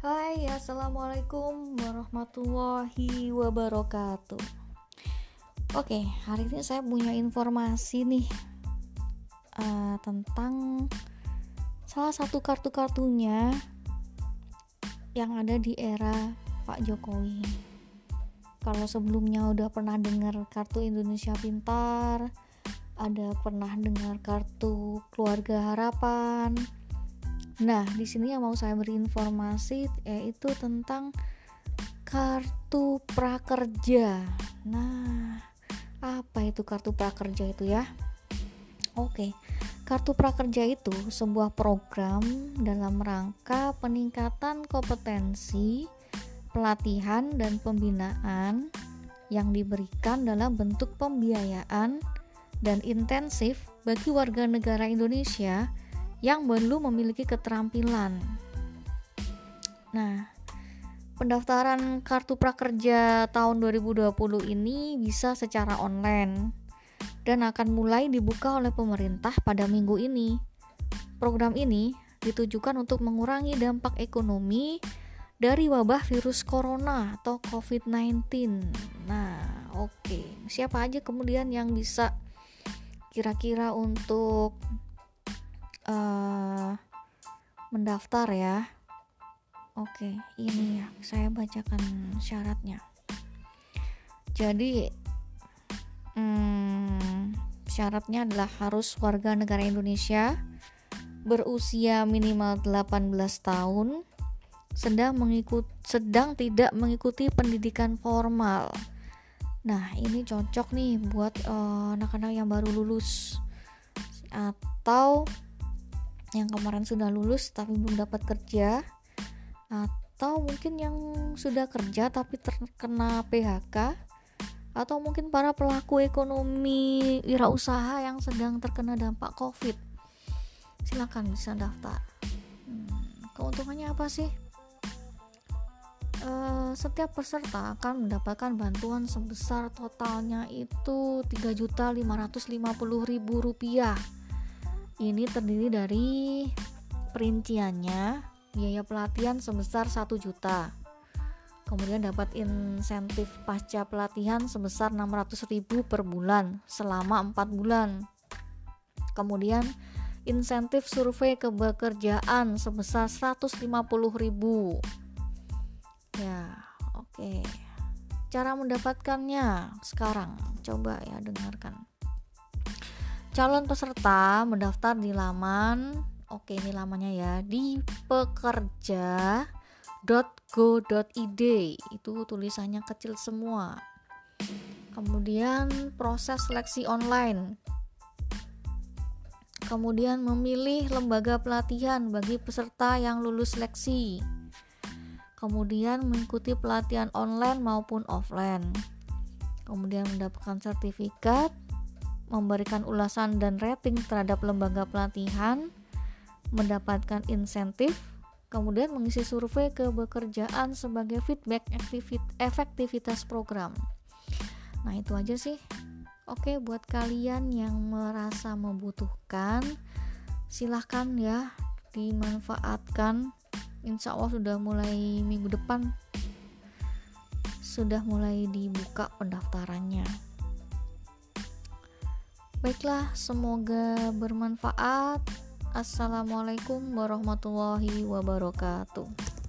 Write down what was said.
Assalamualaikum warahmatullahi wabarakatuh. Oke, hari ini saya punya informasi nih uh, tentang salah satu kartu-kartunya yang ada di era Pak Jokowi. Kalau sebelumnya udah pernah dengar kartu Indonesia Pintar, ada pernah dengar kartu Keluarga Harapan, Nah, di sini yang mau saya beri informasi yaitu tentang kartu prakerja. Nah, apa itu kartu prakerja itu ya? Oke, kartu prakerja itu sebuah program dalam rangka peningkatan kompetensi, pelatihan, dan pembinaan yang diberikan dalam bentuk pembiayaan dan intensif bagi warga negara Indonesia yang belum memiliki keterampilan. Nah, pendaftaran kartu prakerja tahun 2020 ini bisa secara online dan akan mulai dibuka oleh pemerintah pada minggu ini. Program ini ditujukan untuk mengurangi dampak ekonomi dari wabah virus corona atau COVID-19. Nah, oke. Okay. Siapa aja kemudian yang bisa kira-kira untuk uh, mendaftar ya. Oke ini ya saya bacakan syaratnya. Jadi hmm, syaratnya adalah harus warga negara Indonesia berusia minimal 18 tahun sedang mengikut sedang tidak mengikuti pendidikan formal. Nah, ini cocok nih buat eh, anak-anak uh, yang baru lulus. Atau yang kemarin sudah lulus tapi belum dapat kerja atau mungkin yang sudah kerja tapi terkena PHK atau mungkin para pelaku ekonomi wirausaha yang sedang terkena dampak COVID. Silakan bisa daftar. Hmm, keuntungannya apa sih? Uh, setiap peserta akan mendapatkan bantuan sebesar totalnya itu 3.550.000 rupiah ini terdiri dari perinciannya biaya pelatihan sebesar 1 juta. Kemudian dapat insentif pasca pelatihan sebesar 600.000 per bulan selama 4 bulan. Kemudian insentif survei kebekerjaan sebesar 150.000 ya oke. Okay. cara mendapatkannya sekarang coba ya dengarkan calon peserta mendaftar di laman oke ini lamanya ya di pekerja.go.id itu tulisannya kecil semua. Kemudian proses seleksi online. Kemudian memilih lembaga pelatihan bagi peserta yang lulus seleksi. Kemudian mengikuti pelatihan online maupun offline. Kemudian mendapatkan sertifikat memberikan ulasan dan rating terhadap lembaga pelatihan, mendapatkan insentif, kemudian mengisi survei kebekerjaan sebagai feedback efektivitas program. Nah, itu aja sih. Oke, buat kalian yang merasa membutuhkan, silahkan ya dimanfaatkan. Insya Allah sudah mulai minggu depan sudah mulai dibuka pendaftarannya. Baiklah, semoga bermanfaat. Assalamualaikum warahmatullahi wabarakatuh.